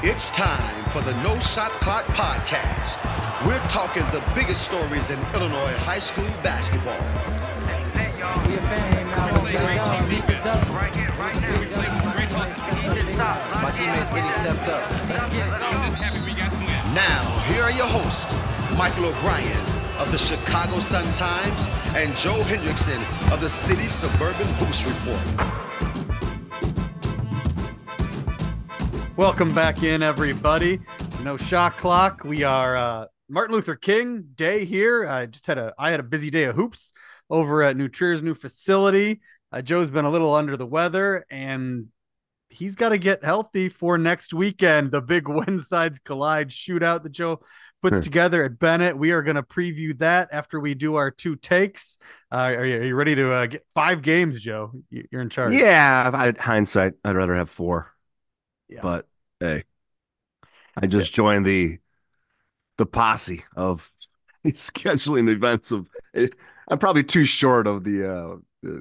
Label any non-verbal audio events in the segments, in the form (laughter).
It's time for the No Shot Clock podcast. We're talking the biggest stories in Illinois high school basketball. My teammates really stepped up. Now, here are your hosts, Michael O'Brien of the Chicago Sun-Times and Joe Henricksen of the City Suburban Hoops Report. Welcome back in, everybody. No shot clock. We are uh, Martin Luther King Day here. I just had a I had a busy day of hoops over at New Trier's new facility. Uh, Joe's been a little under the weather, and he's got to get healthy for next weekend. The big (laughs) When Sides Collide shootout that Joe puts Sure. together at Benet. We are going to preview that after we do our two takes. Uh, are, you, are you ready to uh, get five games, Joe? You- You're in charge. Yeah, if I hindsight, I'd rather have four. Yeah. But hey, I just joined the the posse of (laughs) scheduling events of eh, I'm probably too short of the uh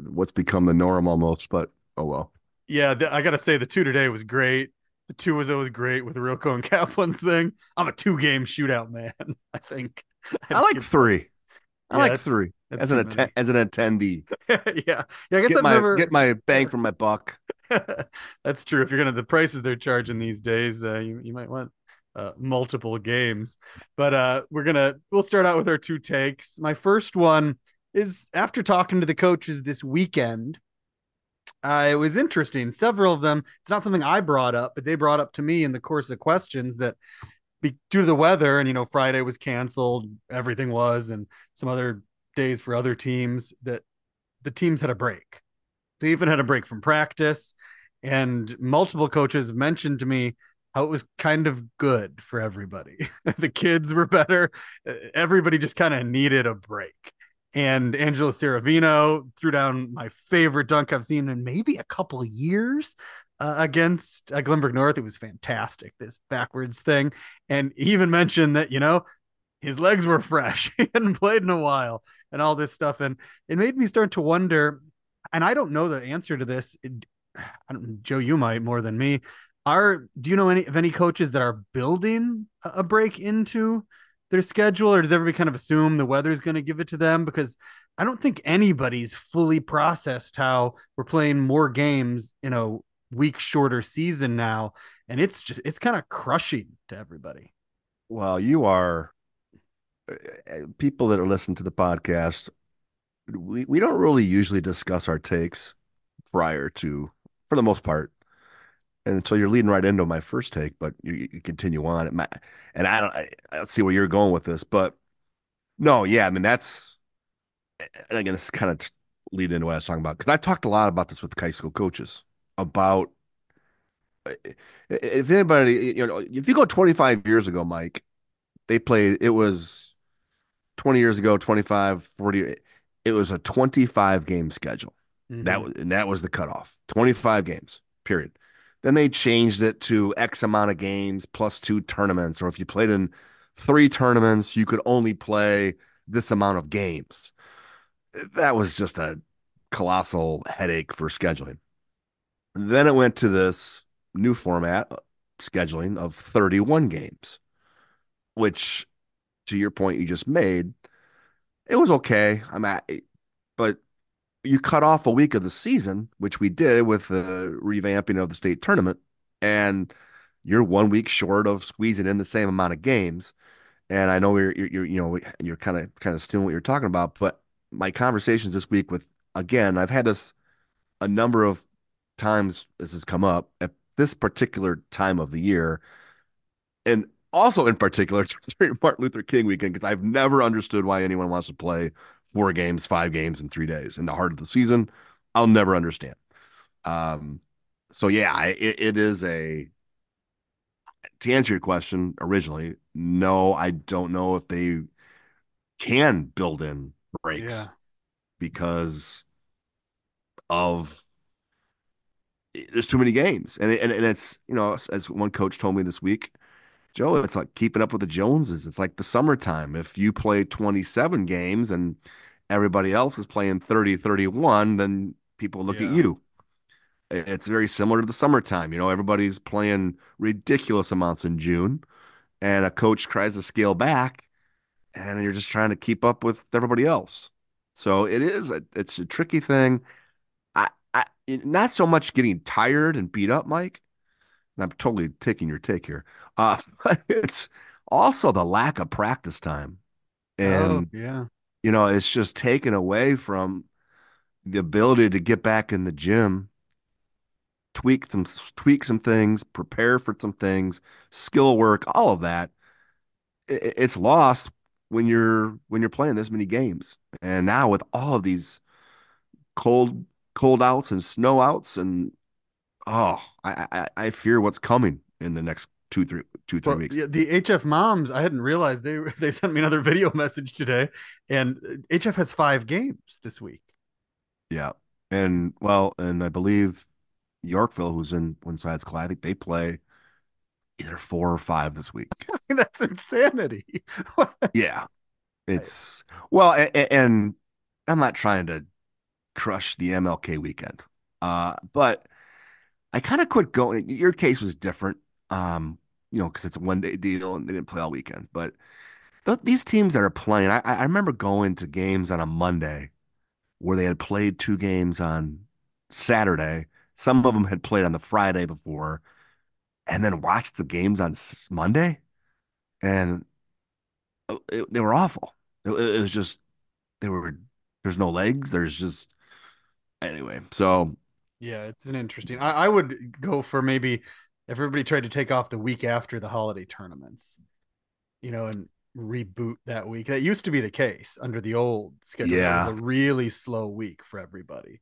what's become the norm almost, but oh well. Yeah, I gotta say the two today was great. The two was always great with Rilko and (laughs) Kaplan's thing. I'm a two game shootout man. (laughs) I think. I like three. I Yeah, like three that's as an atten- as an attendee. (laughs) yeah, yeah. I guess Get I've my never. get my bang for my buck. (laughs) That's true. If you're gonna the prices they're charging these days, uh, you you might want uh, multiple games. But uh, we're gonna we'll start out with our two takes. My first one is after talking to the coaches this weekend. Uh, it was interesting. Several of them. It's not something I brought up, but they brought up to me in the course of questions that be, due to the weather and you know Friday was canceled, everything was, and some other days for other teams that the teams had a break. They even had a break from practice, and multiple coaches mentioned to me how it was kind of good for everybody. (laughs) the kids were better. Everybody just kind of needed a break. And Angelo Ciaravino threw down my favorite dunk I've seen in maybe a couple of years uh, against uh, Glenbrook North. It was fantastic, this backwards thing. And he even mentioned that, you know, his legs were fresh. (laughs) he hadn't played in a while and all this stuff. And it made me start to wonder, and I don't know the answer to this. It- Joe, you might more than me. Are do you know any of any coaches that are building a break into their schedule, or does everybody kind of assume the weather's going to give it to them? Because I don't think anybody's fully processed how we're playing more games in a week shorter season now, and it's just it's kind of crushing to everybody. Well, you are people that are listening to the podcast. We we don't really usually discuss our takes prior to, for the most part, and so you're leading right into my first take. But you, you continue on, might- and I don't. I, I see where you're going with this, but no, yeah, I mean that's, and again, this is kind of lead into what I was talking about because I've talked a lot about this with high school coaches about uh, if anybody, you know, if you go 25 years ago, Mike, they played, it was 20 years ago, 25, 40, it was a 25 game schedule. That mm-hmm. was, and that was the cutoff 25 games, period. Then they changed it to X amount of games plus two tournaments. Or if you played in three tournaments, you could only play this amount of games. That was just a colossal headache for scheduling. Then it went to this new format scheduling of 31 games, which to your point you just made, it was okay. I'm at, but you cut off a week of the season, which we did with the revamping of the state tournament, and you're one week short of squeezing in the same amount of games. And I know you're, you're, you're you know, you're kind of, kind of stealing what you're talking about, but my conversations this week with, again, I've had this a number of times this has come up at this particular time of the year, and also in particular (laughs) during Martin Luther King weekend, because I've never understood why anyone wants to play four games, five games in three days in the heart of the season. I'll never understand. Um, so yeah, it, it is a to answer your question originally. No, I don't know if they can build in breaks Yeah. because of there's too many games, and and and it's you know as one coach told me this week, Joe, it's like keeping up with the Joneses. It's like the summertime. If you play 27 games and everybody else is playing 30, 31, then people look Yeah. at you. It's very similar to the summertime. You know, everybody's playing ridiculous amounts in June, and a coach tries to scale back, and you're just trying to keep up with everybody else. So it is a, it's a tricky thing. I, I not so much getting tired and beat up, Mike. And I'm totally taking your take here. Uh, (laughs) but it's also the lack of practice time. Oh, And, yeah. you know, it's just taken away from the ability to get back in the gym, tweak some tweak some things, prepare for some things, skill work, all of that. It's lost when you're when you're playing this many games. And now with all of these cold cold outs and snow outs and oh, I I, I fear what's coming in the next two three two three Well, weeks. yeah, the HF moms, I hadn't realized they (laughs) they sent me another video message today, and HF has five games this week. Yeah. And well, and I believe Yorkville, who's in When Sides I think they play either four or five this week. (laughs) That's insanity. (laughs) Yeah. It's well, and, and I'm not trying to crush the MLK weekend. Uh, but I kind of quit going. Your case was different. Um, you know, because it's a one day deal and they didn't play all weekend. But th these teams that are playing, I, I remember going to games on a Monday where they had played two games on Saturday. Some of them had played on the Friday before, and then watched the games on Monday, and uh, it, they were awful. It, it was just they were. There's no legs. There's just anyway. So Yeah, it's an interesting. I, I would go for maybe if everybody tried to take off the week after the holiday tournaments, you know, and reboot that week. That used to be the case under the old schedule. Yeah. It was a really slow week for everybody.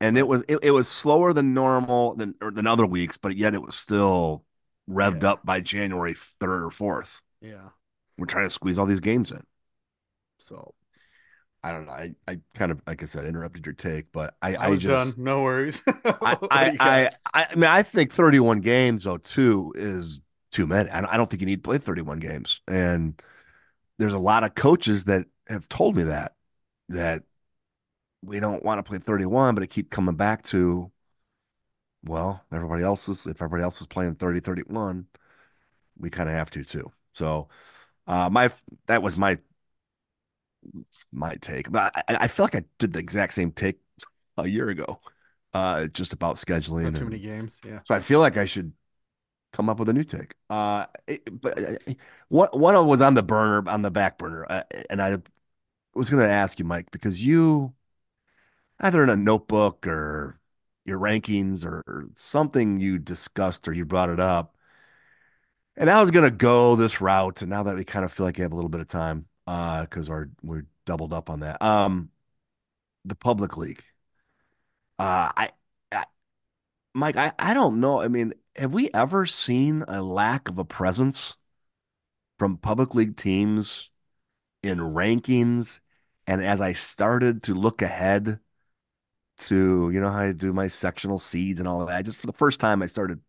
and it was it, it was slower than normal than or than other weeks, but yet it was still revved Yeah. up by January third or fourth. Yeah. We're trying to squeeze all these games in. So I don't know. I, I kind of like I said interrupted your take, but I I I just done. No worries. (laughs) I, I. I, I, I mean, I think 31 games, though, too, is too many. I don't, I don't think you need to play 31 games. And there's a lot of coaches that have told me that, that we don't want to play 31, but it keep coming back to, well, everybody else is, if everybody else is playing 30, 31, we kind of have to too. So, uh, my, that was my, my take, but I, I feel like I did the exact same take a year ago, uh, just about scheduling. Not too and- many games. Yeah. so I feel like I should come up with a new take. Uh, it- but uh, one one was on the burner, on the back burner, uh, and I was going to ask you, Mike, because you either in a notebook or your rankings or, or something you discussed or you brought it up, and I was going to go this route. And now that we kind of feel like you have a little bit of time, uh, because our we're doubled up on that. Um, the public league. Uh, I, I Mike, I, I don't know. I mean, have we ever seen a lack of a presence from public league teams in rankings? And as I started to look ahead to, you know, how I do my sectional seeds and all that, just for the first time, I started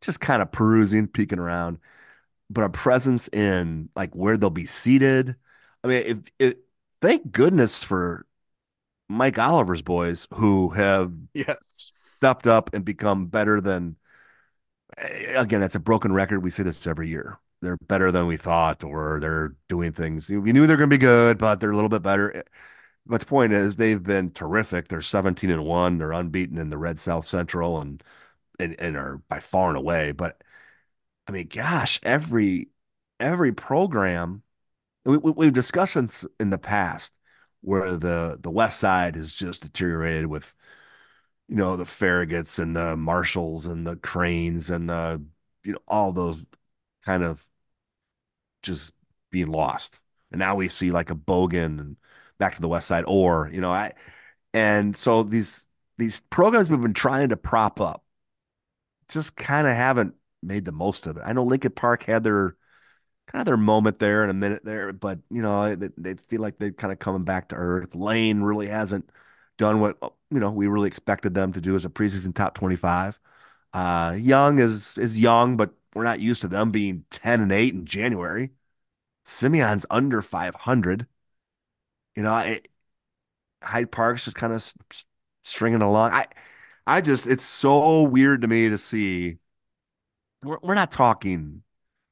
just kind of perusing, peeking around, but a presence in like where they'll be seated. I mean, if it, thank goodness for Mike Oliver's boys who have Yes. stepped up and become better than eh, again that's a broken record. We say this every year. They're better than we thought or they're doing things. We knew they're going to be good but they're a little bit better. Eh, but the point is they've been terrific. They're 17 and 1 they're unbeaten in the red south central and and, and are by far and away. But i mean gosh every every program we, we, we've discussed in, in the past where the the west side has just deteriorated with you know, the Farragut's and the Marshalls and the Cranes and the, you know, all those kind of just being lost. And now we see like a Bogan and back to the West Side or, you know, I, and so these, these programs we've been trying to prop up just kind of haven't made the most of it. I know Lincoln Park had their kind of their moment there in a minute there, but you know, they, they feel like they're kind of coming back to earth. Lane really hasn't done what you know we really expected them to do as a preseason top 25. Uh, young is is young, but we're not used to them being 10 and 8 in January. Simeon's under 500. You know, I, Hyde Park's just kind of stringing along. I I just it's so weird to me to see. We're we're not talking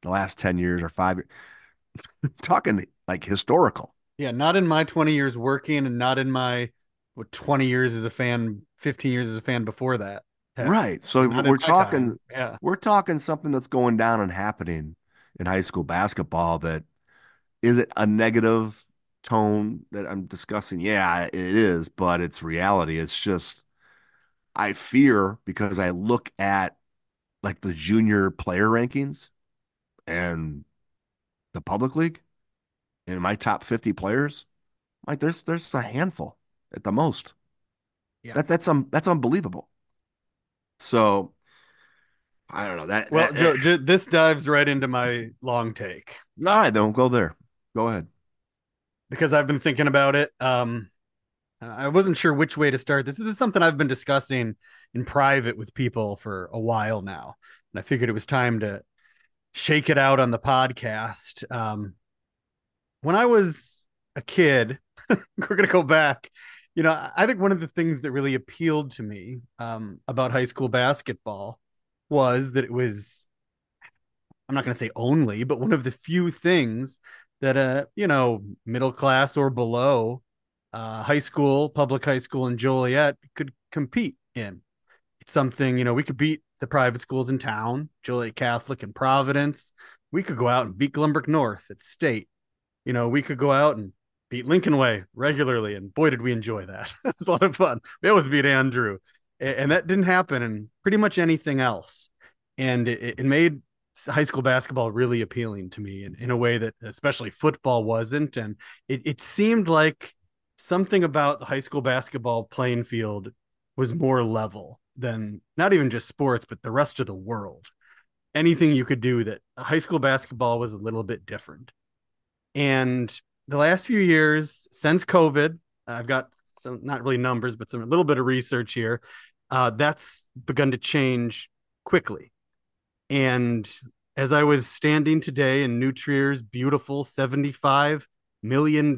the last ten years or five years, (laughs) talking like historical. Yeah, not in my 20 years working and not in my what 20 years as a fan, 15 years as a fan before that. Heck, Right. So we're talking. Yeah. we're talking something that's going down and happening in high school basketball that is it a negative tone that I'm discussing? Yeah, it is, but it's reality. It's just I fear because I look at like the junior player rankings and the public league and my top 50 players, like there's there's a handful at the most. Yeah. That that's um that's unbelievable. So I don't know that. Well, that- Joe, Joe, this dives right into my long take all right, don't go there. Go ahead. because I've been thinking about it. Um, I wasn't sure which way to start. This, this is something I've been discussing in private with people for a while now, and I figured it was time to shake it out on the podcast. Um, when I was a kid, (laughs) we're gonna go back. You know, I think one of the things that really appealed to me um, about high school basketball was that it was I'm not going to say only, but one of the few things that a you know middle class or below uh high school, public high school in Joliet could compete in. It's something you know we could beat the private schools in town, Joliet Catholic and Providence. We could go out and beat Glenbrook North at state. You know, we could go out and beat Lincoln Way regularly, and boy, did we enjoy that! (laughs) it was a lot of fun. We always beat Andrew, and that didn't happen in pretty much anything else. And it, it made high school basketball really appealing to me in, in a way that especially football wasn't. And it, it seemed like something about the high school basketball playing field was more level than not even just sports, but the rest of the world. Anything you could do that high school basketball was a little bit different. And the last few years since COVID, I've got some not really numbers, but some a little bit of research here. Uh, that's begun to change quickly. And as I was standing today in New Trier's beautiful $75 million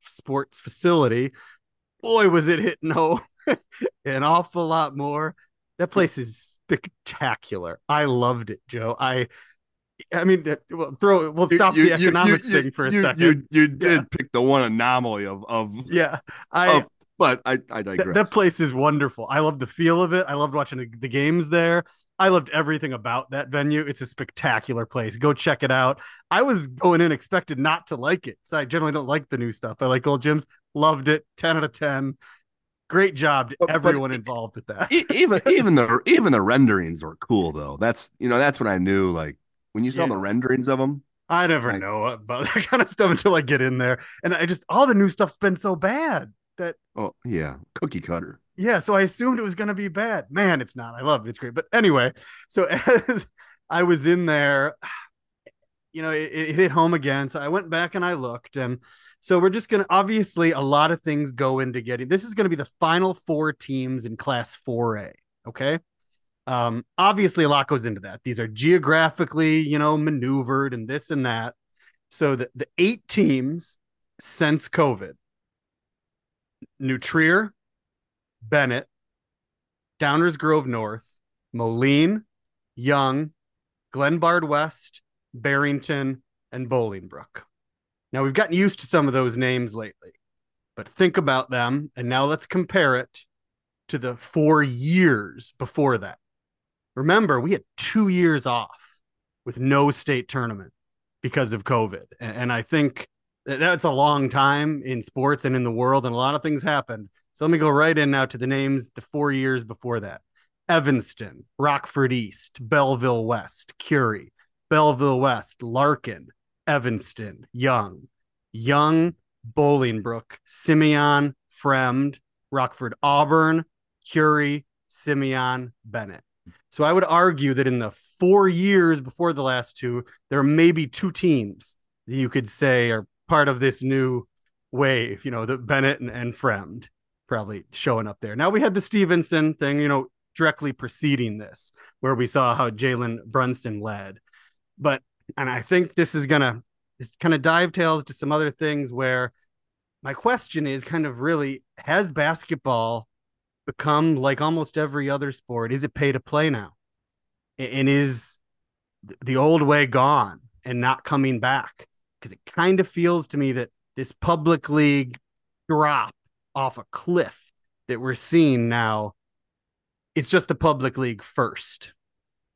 sports facility, boy, was it hitting home (laughs) an awful lot more. That place is spectacular. I loved it, Joe. I I mean, we'll throw we'll stop You- the you- economics you- thing for a second. You you did Yeah. pick the one anomaly of of, yeah, I of but I I Th- digress. that place is wonderful. I love the feel of it. I loved watching the, the games there. I loved everything about that venue. It's a spectacular place. Go check it out. I was going in expected not to like it. So I generally don't like the new stuff. I like old gyms. Loved it. 10 out of 10. Great job to But- but everyone e- involved with that. Even even the even the renderings were cool though. That's you know that's when I knew like when you saw Yeah. the renderings of them. I never Right. know about that kind of stuff until I get in there. And I just, all the new stuff's been so bad that Oh yeah, cookie cutter. yeah, so I assumed it was going to be bad. Man, it's not. I love it. It's great. But anyway, so (laughs) as I was in there, (sighs) you know, it, it hit home again. So I went back and I looked. And so we're just going to, obviously, a lot of things go into getting this is going to be the final four teams in class 4A. Okay. Um, obviously, a lot goes into that. These are geographically, you know, maneuvered and this and that. So the, the eight teams since COVID New Trier, Benet, Downers Grove North, Moline, Young, Glenbard West, Barrington, and Bolingbrook. Now we've gotten used to some of those names lately, but think about them. And now let's compare it to the four years before that. Remember, we had two years off with no state tournament because of COVID. And, and I think that that's a long time in sports and in the world, and a lot of things happened. So let me go right in now to the names the four years before that Evanston, Rockford East, Belleville West, Curie, Belleville West, Larkin, Evanston, Young, Young, Bolingbrook, Simeon, Fremd, Rockford Auburn, Curie, Simeon, Benet. So I would argue that in the four years before the last two, there are maybe two teams that you could say are part of this new wave, you know, the Benet and, and Fremd probably showing up there. Now we had the Stevenson thing, you know, directly preceding this, where we saw how Jalen Brunson led. But and I think this is gonna this kind of dive tails to some other things where my question is kind of really has basketball become like almost every other sport? Is it pay to play now? And is the old way gone and not coming back? Because it kind of feels to me that this public league drop off a cliff that we're seeing now, it's just the public league first.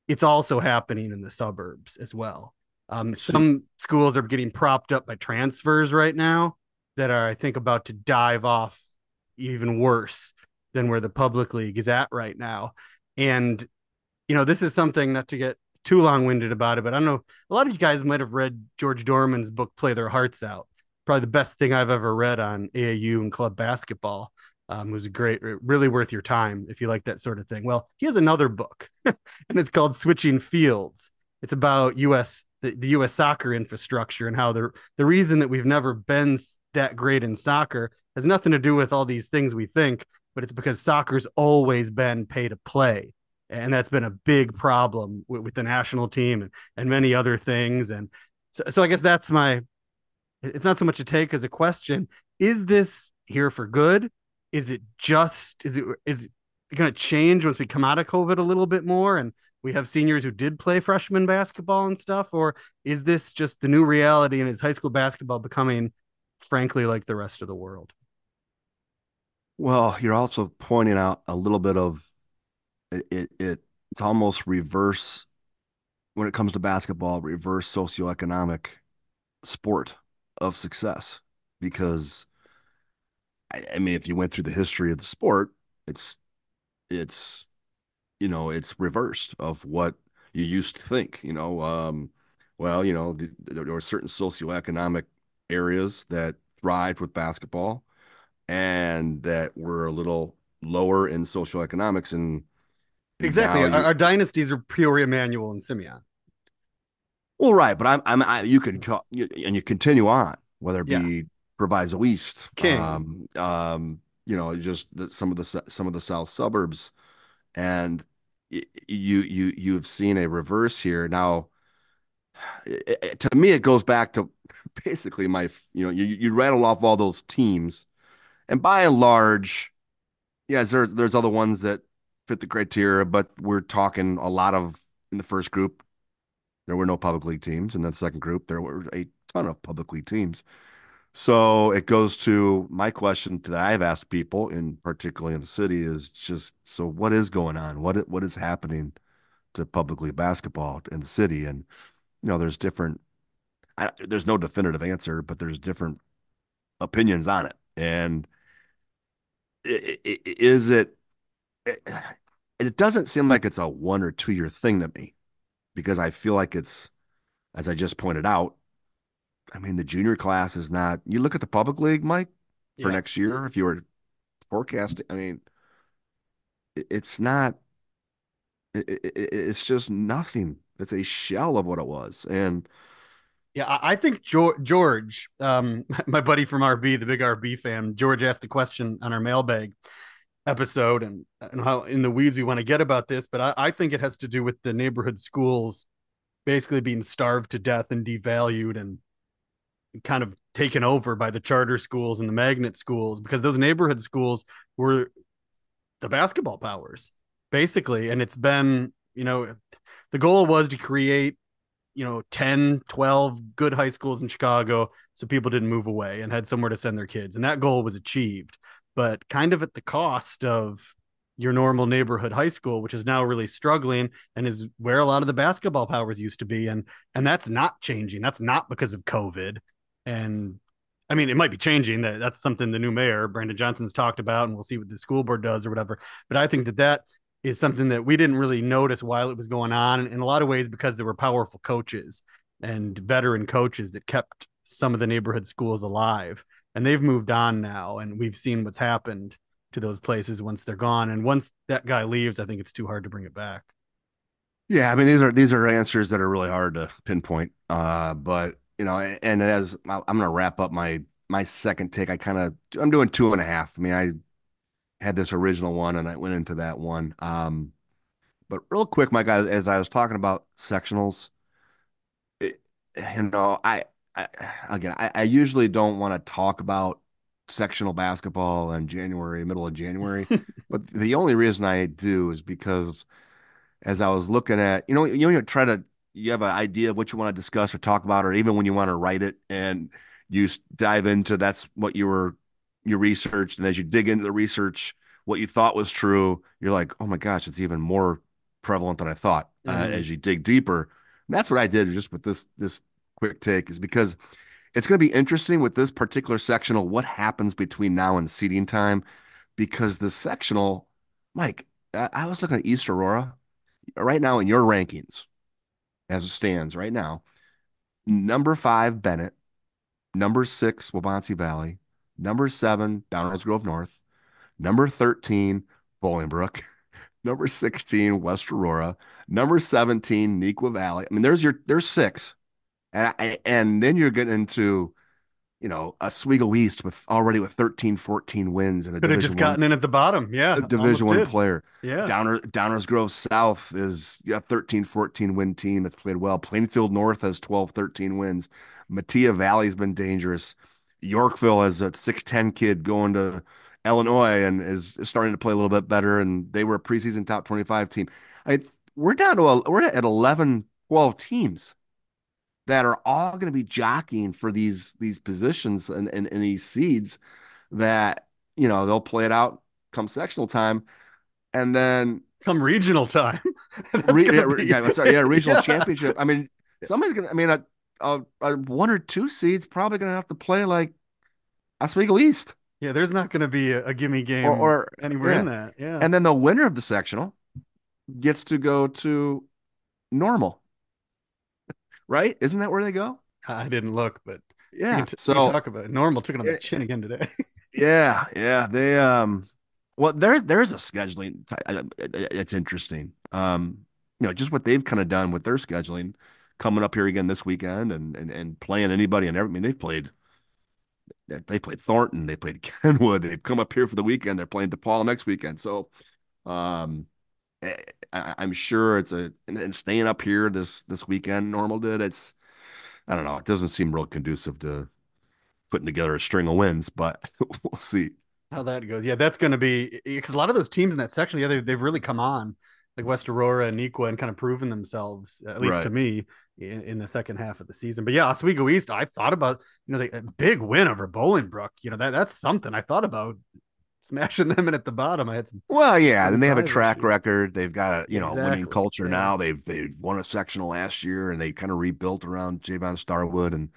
It's also happening in the suburbs as well. Um, some schools are getting propped up by transfers right now that are, I think, about to dive off even worse than where the public league is at right now. And, you know, this is something not to get too long winded about it, but I don't know. A lot of you guys might have read George Dohrmann's book, Play Their Hearts Out. Probably the best thing I've ever read on AAU and club basketball. Um, it was a great, really worth your time if you like that sort of thing. Well, he has another book, (laughs) and it's called Switching Fields. It's about U.S. The, the U.S. soccer infrastructure and how the the reason that we've never been that great in soccer has nothing to do with all these things we think, but it's because soccer's always been pay to play. And that's been a big problem with, with the national team and, and many other things. And so, so I guess that's my, it's not so much a take as a question. Is this here for good? Is it just, is it, is it going to change once we come out of COVID a little bit more? And we have seniors who did play freshman basketball and stuff? Or is this just the new reality and is high school basketball becoming, frankly, like the rest of the world? Well, you're also pointing out a little bit of it, it, it it's almost reverse when it comes to basketball, reverse socioeconomic sport of success. Because I, I mean, if you went through the history of the sport, it's it's you know, it's reversed of what you used to think, you know. Um, well, you know, the, there were certain socioeconomic areas that thrived with basketball and that were a little lower in social economics and exactly our, our, dynasties are Peoria Manual and Simeon. Well, right, but I'm I'm I, you could call, you, and you continue on whether it be yeah. Proviso East, King, um, um, you know, just the, some of the some of the south suburbs, and you you you've seen a reverse here now. (sighs) It, it, to me, it goes back to (laughs) basically my you know you you rattle off all those teams and by and large, yes, there's there's other ones that fit the criteria, but we're talking a lot of in the first group. There were no public league teams, and then the second group there were a ton of public league teams. So it goes to my question that I've asked people, in particularly in the city, is just so what is going on? What what is happening to public league basketball in the city? And you know, there's different. I, there's no definitive answer, but there's different opinions on it. And is it, eh, it doesn't seem like it's a one or two year thing to me because I feel like it's as I just pointed out I mean the junior class is not you look at the public league Mike for yeah. next year if you were forecasting I mean it's not it's just nothing it's a shell of what it was and yeah, I think George, um, (laughs) my buddy from RB, the big RB fan, George asked a question on our mailbag episode, and, and how in the weeds we want to get about this, but I, I think it has to do with the neighborhood schools basically being starved to death and devalued and kind of taken over by the charter schools and the magnet schools because those neighborhood schools were the basketball powers basically. And it's been you know the goal was to create you know 10 12 good high schools in chicago so people didn't move away and had somewhere to send their kids. And that goal was achieved. But kind of at the cost of your normal neighborhood high school which is now really struggling and is where a lot of the basketball powers used to be. And and that's not changing. That's not because of covid and I mean, it might be changing. That's something the new mayor, Brandon Johnson's talked about, and we'll see what the school board does or whatever. But I think that that is something that we didn't really notice while it was going on in a lot of ways because there were powerful coaches and veteran coaches that kept some of the neighborhood schools alive and they've moved on now and we've seen what's happened to those places once they're gone and once that guy leaves i think it's too hard to bring it back yeah i mean these are these are answers that are really hard to pinpoint uh but you know and as i'm gonna wrap up my my second take i kind of i'm doing two and a half i mean i had this original one and I went into that one. Um, but real quick, my guy, as I was talking about sectionals, it, you know, I, I again, I, I usually don't want to talk about sectional basketball in January, middle of January. (laughs) but the only reason I do is because as I was looking at, you know, you know, try to you have an idea of what you want to discuss or talk about, or even when you want to write it, and you dive into that's what you were you researched, and as you dig into the research, what you thought was true, you're like, oh my gosh, it's even more prevalent than I thought. Uh, mm-hmm. Uh, as you dig deeper, and that's what I did just with this this quick take is because it's going to be interesting with this particular sectional what happens between now and seeding time because the sectional, Mike, I, I was looking at East Aurora right now in your rankings as it stands right now. Number five, Benet. Number six, Waubonsee Valley. Number seven, Downers Grove North. Number 13, Bolingbrook. (laughs) Number 16, West Aurora. Number 17, Neuqua Valley. I mean, there's your there's six. And I, and then you're getting into you know, Oswego East with already with 13, 14 wins and a division. could have just gotten one, in at the bottom. Yeah. division one did. player. Yeah. Downer Downers Grove South is a 13, 14 win team that's played well. Plainfield North has 12, 13 wins. Metea Valley's been dangerous. Yorkville has a 6'10 kid going to Illinois and is, is starting to play a little bit better. And they were a preseason top 25 team. I, we're down to a, we're at 11, 12 teams that are all going to be jockeying for these these positions and, and, and these seeds that you know they'll play it out come sectional time and then come regional time. (laughs) Re- yeah, be... yeah, sorry, yeah regional (laughs) yeah. championship. I mean somebody's gonna i mean a, a, a one or two seeds probably gonna have to play like oswego east. Yeah there's not gonna be a, a gimme game or, or anywhere yeah. in that yeah. And then the winner of the sectional gets to go to normal right? Isn't that where they go? I didn't look, but yeah. T- so talk about it. normal took it on the chin again today. (laughs) yeah, yeah. They um, well, there's there's a scheduling. It's interesting. Um, you know, just what they've kind of done with their scheduling, coming up here again this weekend and and and playing anybody and every. I mean, they've played. They played Thornton. They played (laughs) Kenwood. They've come up here for the weekend. They're playing DePaul next weekend. So, um, I, am sure it's a and, and, staying up here this this weekend. Normal did it's I don't know. It doesn't seem real conducive to putting together a string of wins, but (laughs) we'll see how that goes. Yeah, that's going to be because a lot of those teams in that section, yeah, they, they've really come on like West Aurora and Neuqua and kind of proven themselves, at least right. to me, in, in, the second half of the season. But yeah, Oswego East, I thought about, you know, the big win over Bolingbrook. You know, that that's something I thought about smashing them in at the bottom. I had some. Well, yeah, and they have a track record. They've got a you know exactly. winning culture yeah. now. They've they've won a sectional last year, and they kind of rebuilt around Javon Starwood, and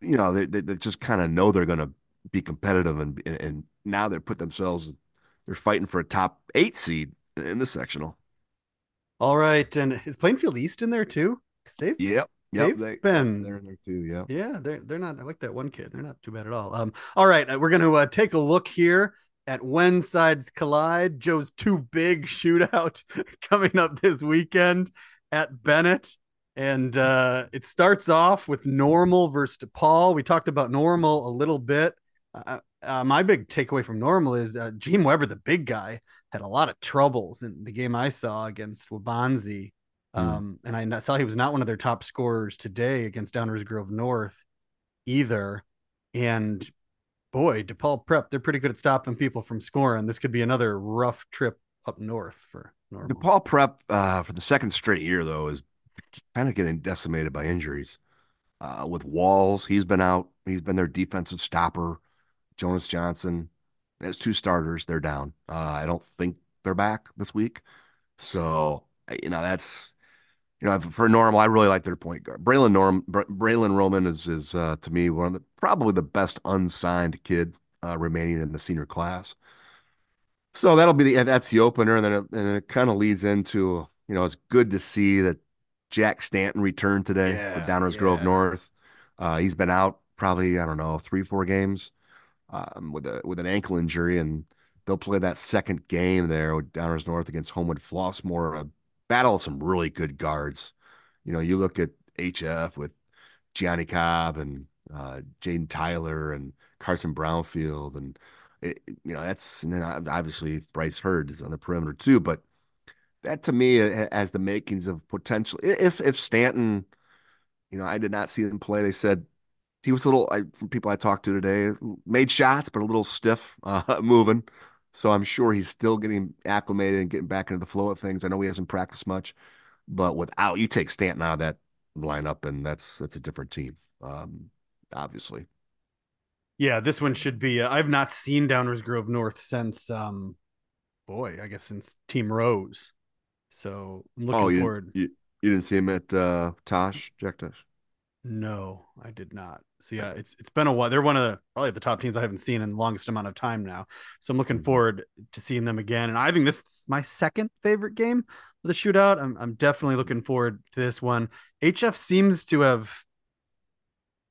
you know they they, they just kind of know they're going to be competitive, and, and now they're put themselves they're fighting for a top eight seed in the sectional. All right, and is Plainfield East in there too? They've yep. Yep, they've they, been they're in there too. Yeah, yeah, they're they're not. I like that one kid. They're not too bad at all. Um, all right, we're gonna uh, take a look here at when sides collide. Joe's too big shootout (laughs) coming up this weekend at Benet, And uh, it starts off with normal versus DePaul. We talked about normal a little bit. Uh, uh, my big takeaway from normal is uh, Gene Weber, the big guy, had a lot of troubles in the game I saw against Waubonsee. Hmm. Um, mm. And I saw he was not one of their top scorers today against Downers Grove North either. And boy, DePaul Prep, they're pretty good at stopping people from scoring. This could be another rough trip up north for normal. DePaul Prep uh, for the second straight year, though, is kind of getting decimated by injuries. Uh, with Walls, he's been out. He's been their defensive stopper. Jonas Johnson, as two starters, they're down. Uh, I don't think they're back this week. So, you know, that's you know, for normal, I really like their point guard. Braylon Norm, Braylon Roman is is uh, to me one of the probably the best unsigned kid uh, remaining in the senior class. So that'll be the that's the opener, and then it, and it kind of leads into you know it's good to see that Jack Stanton returned today yeah, for Downers yeah. Grove North. Uh, he's been out probably I don't know three four games um, with a with an ankle injury, and they'll play that second game there with Downers North against Homewood Flossmoor, a battle some really good guards. You know, you look at HF with Gianni Cobb and uh, Jaden Tyler and Carson Brownfield, and it, you know that's and then obviously Bryce Hurd is on the perimeter too. But that to me has the makings of potential. If if Stanton, you know, I did not see them play. They said he was a little I, from people I talked to today, made shots, but a little stiff (laughs) uh, moving. So I'm sure he's still getting acclimated and getting back into the flow of things. I know he hasn't practiced much, but without you take Stanton out of that lineup, and that's that's a different team, um, obviously. Yeah, this one should be. Uh, I've not seen Downers Grove North since, um, boy, I guess since Team Rose. So I'm looking oh, you forward. Didn't, you, you didn't see him at uh, Tosh, Jack Tosh? No, I did not. So yeah, it's it's been a while. They're one of the probably the top teams I haven't seen in the longest amount of time now. So I'm looking mm-hmm. forward to seeing them again. And I think this is my second favorite game of the shootout. I'm I'm definitely looking forward to this one. HF seems to have,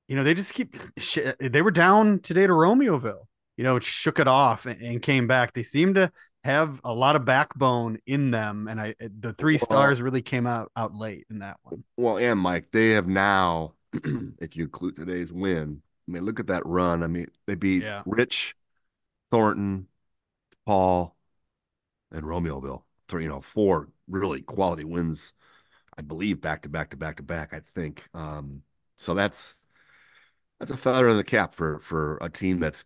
you know, they just keep (laughs) they were down today to Romeoville. You know, it shook it off and, and came back. They seem to have a lot of backbone in them, and I the three stars really came out out late in that one. Well, and Mike, they have now, (clears throat) if you include today's win, I mean, look at that run. I mean, they beat yeah. Rich, Thornton, Paul, and Romeoville. Three, you know, four really quality wins, I believe, back to back to back to back. I think. Um, so that's that's a feather in the cap for for a team that's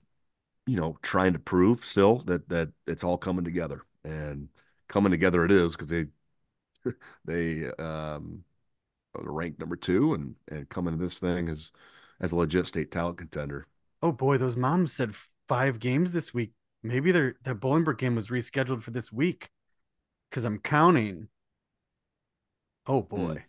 you know, trying to prove still that that it's all coming together and coming together it is because they (laughs) they um ranked number two and and coming to this thing as as a legit state talent contender. Oh boy, those moms said five games this week. Maybe their that Bolingbrook game was rescheduled for this week because I'm counting. Oh boy,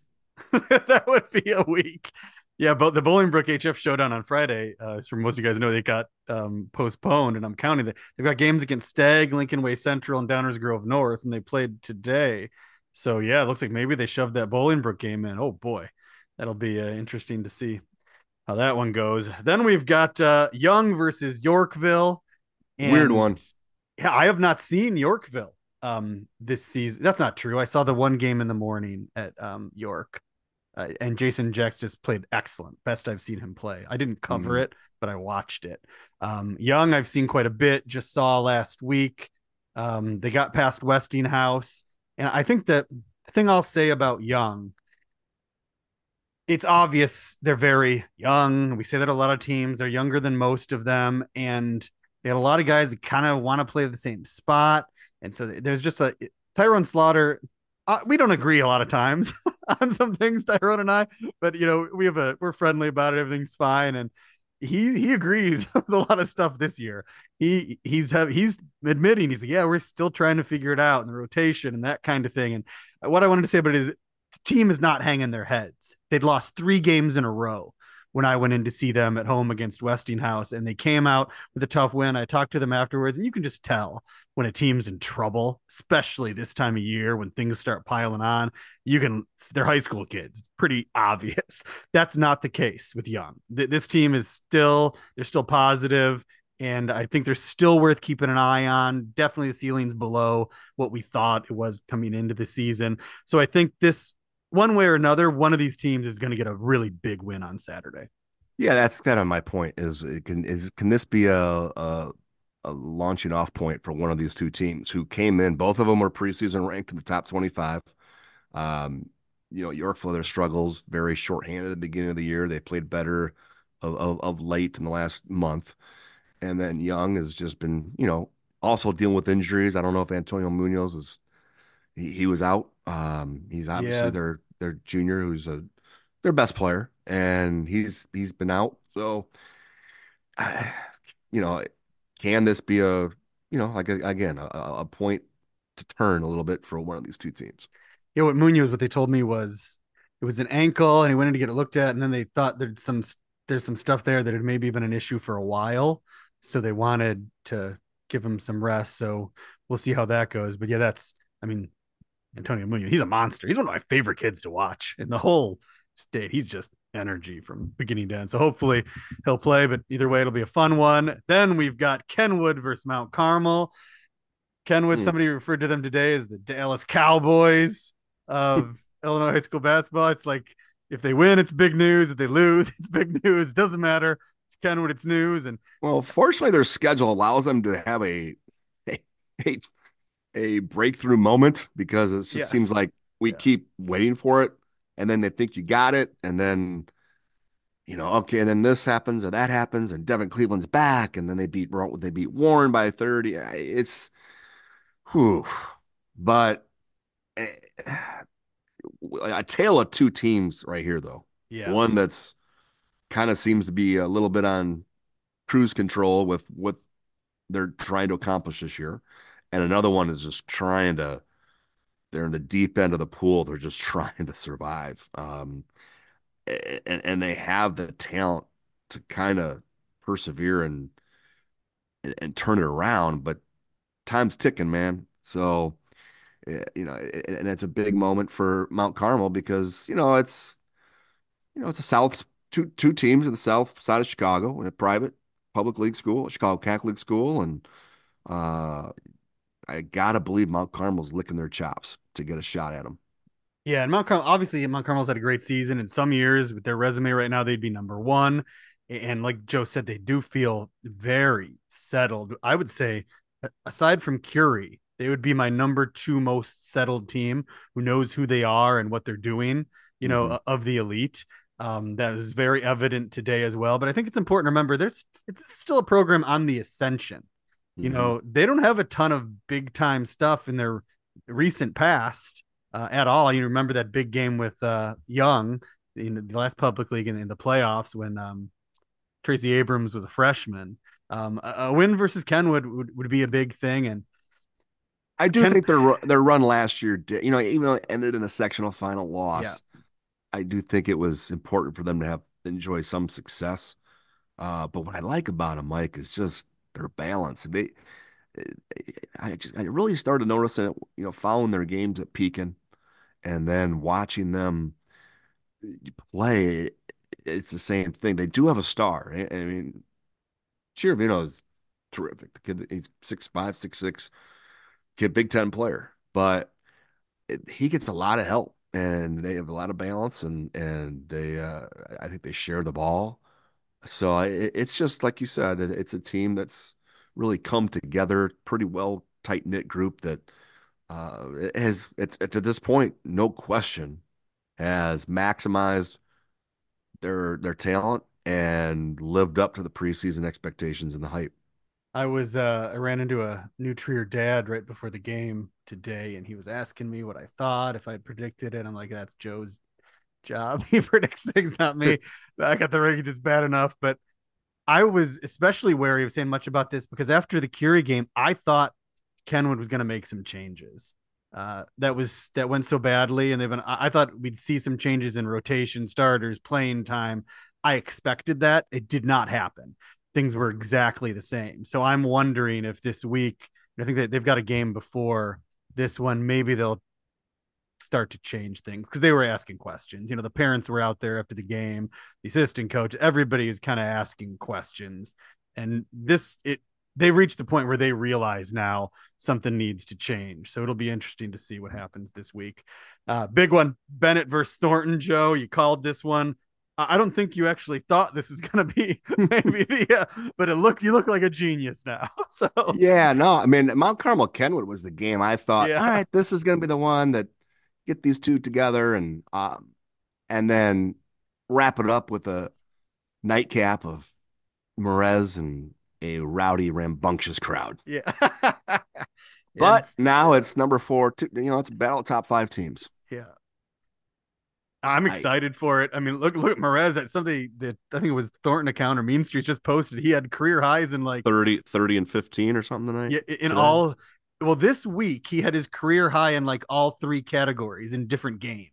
mm. (laughs) that would be a week. Yeah, but the Bolingbrook HF showdown on Friday, uh, as most of you guys know, they got um, postponed, and I'm counting that they've got games against Stagg, Lincoln Way Central, and Downers Grove North, and they played today. So yeah, it looks like maybe they shoved that Bolingbrook game in. Oh boy, that'll be uh, interesting to see how that one goes. Then we've got uh, Young versus Yorkville. Weird one. Yeah, I have not seen Yorkville um, this season. That's not true. I saw the one game in the morning at um, York uh, and Jason Jacks just played excellent. Best I've seen him play. I didn't cover mm-hmm. it, but I watched it. Um, Young, I've seen quite a bit. Just saw last week. Um, they got past Westinghouse, and I think that the thing I'll say about Young, it's obvious they're very young. We say that a lot of teams they're younger than most of them, and they had a lot of guys that kind of want to play the same spot. And so there's just a Tyrone Slaughter uh, we don't agree a lot of times (laughs) on some things, Tyrone and I, but you know, we have a we're friendly about it. Everything's fine, and he he agrees (laughs) with a lot of stuff this year. He he's have he's admitting he's like, yeah, we're still trying to figure it out in the rotation and that kind of thing. And what I wanted to say about it is the team is not hanging their heads. They'd lost three games in a row when I went in to see them at home against Westinghouse, and they came out with a tough win. I talked to them afterwards, and you can just tell when a team's in trouble, especially this time of year when things start piling on. You can, they're high school kids. It's pretty (laughs) obvious. That's not the case with Young. This team is still, they're still positive, and I think they're still worth keeping an eye on. Definitely the ceiling's below what we thought it was coming into the season. So I think this one way or another, one of these teams is going to get a really big win on Saturday. Yeah, that's kind of my point. Is can is can this be a, a, a launching off point for one of these two teams who came in? Both of them were preseason ranked in the top twenty five. Um, you know, Yorkville their struggles very shorthanded at the beginning of the year. They played better of, of, of late in the last month, and then Young has just been you know also dealing with injuries. I don't know if Antonio Munoz is he, he was out. Um, he's obviously yeah. their their junior, who's a their best player, and he's he's been out. So, you know, can this be a you know like a, again a, a point to turn a little bit for one of these two teams? Yeah, what Munoz, what they told me was it was an ankle, and he went in to get it looked at, and then they thought there's some there's some stuff there that had maybe been an issue for a while, so they wanted to give him some rest. So we'll see how that goes. But yeah, that's I mean Antonio Munoz, he's a monster. He's one of my favorite kids to watch in the whole state. He's just energy from beginning to end. So hopefully he'll play, but either way, it'll be a fun one. Then we've got Kenwood versus Mount Carmel. Kenwood, mm. somebody referred to them today as the Dallas Cowboys of (laughs) Illinois high school basketball. It's like if they win, it's big news. If they lose, (laughs) it's big news. It doesn't matter. It's Kenwood, it's news. And well, fortunately, their schedule allows them to have a a, a a breakthrough moment because it just yes. seems like we yeah. keep waiting for it and then they think you got it and then you know, okay, and then this happens and that happens, and Devin Cleveland's back, and then they beat they beat Warren by 30. It's whew. But eh, (sighs) a tale of two teams right here, though. Yeah. One that's kind of seems to be a little bit on cruise control with what they're trying to accomplish this year. And another one is just trying to, they're in the deep end of the pool. They're just (laughs) trying to survive. Um, and, and they have the talent to kind of persevere and, and, and turn it around, but time's ticking, man. So, eh, you know, and it's a big moment for Mount Carmel because, you know, it's, you know, it's a South, two, two teams in the South side of Chicago, in a private public league school, Chicago Catholic school. And, uh, I gotta believe Mount Carmel's licking their chops to get a shot at them. Yeah, and Mount Carmel obviously Mount Carmel's had a great season. In some years, with their resume right now, they'd be number one. And like Joe said, they do feel very settled. I would say, aside from Curie, they would be my number two most settled team who knows who they are and what they're doing, you know, mm-hmm. of the elite. Um, that is very evident today as well. But I think it's important to remember there's it's still a program on the ascension. You mm-hmm. know, they don't have a ton of big time stuff in their recent past uh, at all. You remember that big game with uh, Young in the last public league in, in the playoffs when um, Tracy Abrams was a freshman. Um, a, a, win versus Kenwood would, would be a big thing, and I do Ken- think their their run last year did. You know, even though it ended in a sectional final loss, yeah. I do think it was important for them to have enjoy some success. Uh, but what I like about them, Mike, is just their balance. They, I just, I really started noticing it, you know, following their games at Pekin and then watching them play. It's the same thing. They do have a star. I, mean, Ciaravino is terrific. The kid, he's six five, six six, kid, Big Ten player, but he gets a lot of help, and they have a lot of balance, and and they, uh, I think they share the ball. So it, it's just like you said, it, it's a team that's really come together, pretty well tight knit group that uh, has, at, at, to this point, no question, has maximized their their talent and lived up to the preseason expectations and the hype. I was uh I ran into a New Trier dad right before the game today, and he was asking me what I thought if I predicted it. I'm like, that's Joe's job. (laughs) He predicts things, not me. I got the rankings it's bad enough, but I was especially wary of saying much about this because after the Curie game, I thought Kenwood was going to make some changes. Uh, that was that went so badly, and they've been. I thought we'd see some changes in rotation, starters, playing time. I expected that. It did not happen. Things were exactly the same. So I'm wondering if this week, I think that they've got a game before this one. Maybe they'll start to change things because they were asking questions. You know, the parents were out there after the game, the assistant coach, everybody is kind of asking questions. And this, it, they've reached the point where they realize now something needs to change. So it'll be interesting to see what happens this week. Uh, big one Benet versus Thornton, Joe. You called this one. I don't think you actually thought this was going to be (laughs) maybe the, uh, but it looked, you look like a genius now. (laughs) So, yeah, no, I mean, Mount Carmel Kenwood was the game I thought, yeah. all right, this is going to be the one that get these two together and um, and then wrap it up with a nightcap of Morez and a rowdy, rambunctious crowd. Yeah. (laughs) but yes. now it's number four. Two, you know, it's a battle of top five teams. Yeah. I'm excited I, for it. I mean, look, look at Morez. That's something that I think it was Thornton account or Mean Street just posted. He had career highs in like 30, 30 and 15 or something tonight. Yeah, in all well, this week he had his career high in like all three categories in different games.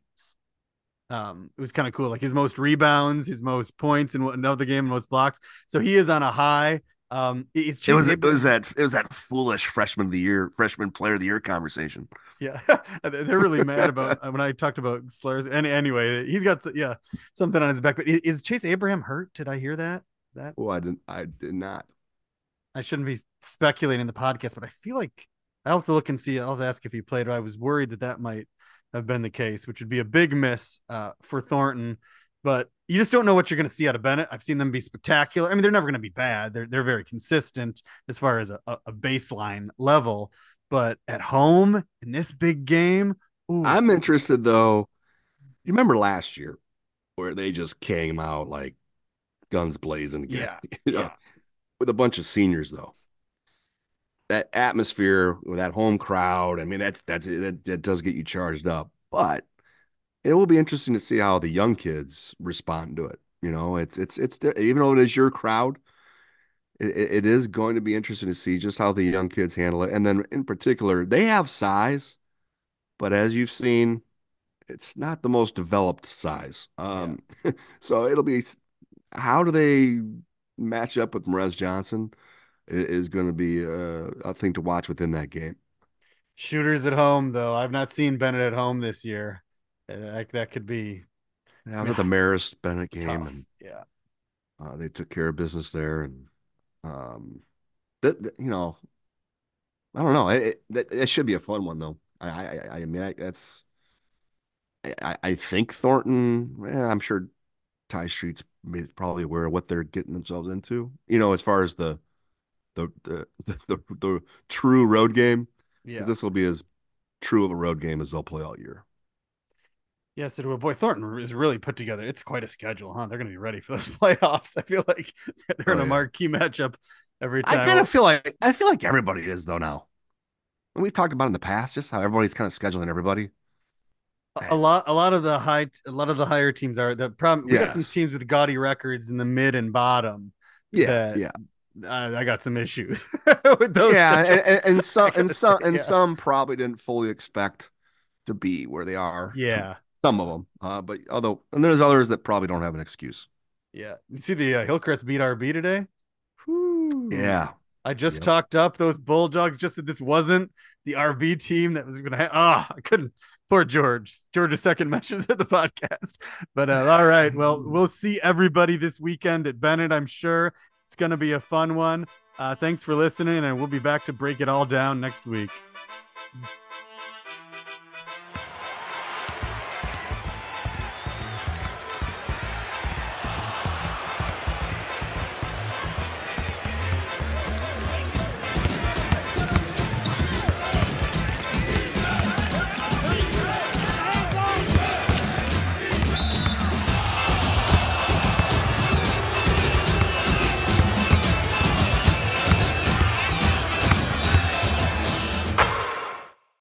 Um, it was kind of cool. Like his most rebounds, his most points in another game, most blocks. So he is on a high. Um, it's it was it was that it was that foolish freshman of the year, freshman player of the year conversation. Yeah, (laughs) they're really mad about when I talked about slurs. And anyway, he's got yeah something on his back. But is Chase Abraham hurt? Did I hear that? That oh, I didn't. I did not. I shouldn't be speculating in the podcast, but I feel like I'll have to look and see. I'll have to ask if he played. I was worried that that might have been the case, which would be a big miss uh, for Thornton. But you just don't know what you're going to see out of Benet. I've seen them be spectacular. I mean, they're never going to be bad. They're they're very consistent as far as a, a baseline level. But at home in this big game, ooh. I'm interested though. You remember last year where they just came out like guns blazing again. Yeah, (laughs) you know, yeah. with a bunch of seniors though. That atmosphere with that home crowd, I mean, that's that's that, that does get you charged up. But it will be interesting to see how the young kids respond to it. You know, it's it's it's even though it is your crowd, it, it is going to be interesting to see just how the young kids handle it. And then in particular, they have size, but as you've seen, it's not the most developed size. Um, (laughs) so it'll be how do they match up with Morez Johnson is, going to be uh, a thing to watch within that game. Shooters at home, though. I've not seen Benet at home this year. Uh, That, could be Yeah, I was at the Marist Benet game, tough. and Yeah. uh, they took care of business there, and um, that, that- you know, I don't know. It, it, that, it should be a fun one though. I I I- mean I, that's I I- think Thornton. eh, I'm sure Tai Streets probably aware of what they're getting themselves into. You know, as far as the the the (laughs) the, the, true road game. Yeah. This will be as true of a road game as they'll play all year. Yes, it will. Boy, Thornton is really put together. It's quite a schedule, huh? They're going to be ready for those (laughs) playoffs. I feel like (laughs) they're in Oh, a yeah. marquee matchup every time. I kind of feel like I feel like everybody is though now. And we've talked about in the past just how everybody's kind of scheduling everybody. a lot, a lot of the high, a lot of the higher teams are the problem. We got some teams with gaudy records in the mid and bottom. Yeah, yeah, I, I got some issues (laughs) with those. yeah, and, and, some and some and some probably didn't fully expect to be where they are. yeah, some of them. Uh, but although and there's others that probably don't have an excuse. yeah. You see the uh, Hillcrest beat RB today. Whew. Yeah, I just Yep. talked up those Bulldogs just that this wasn't the RB team that was going to have. Ah, I couldn't. Poor George. George's second (laughs) mentions at the podcast. But uh, all right. Well, (laughs) we'll see everybody this weekend at Benet, I'm sure. It's going to be a fun one. Uh, thanks for listening, and we'll be back to break it all down next week.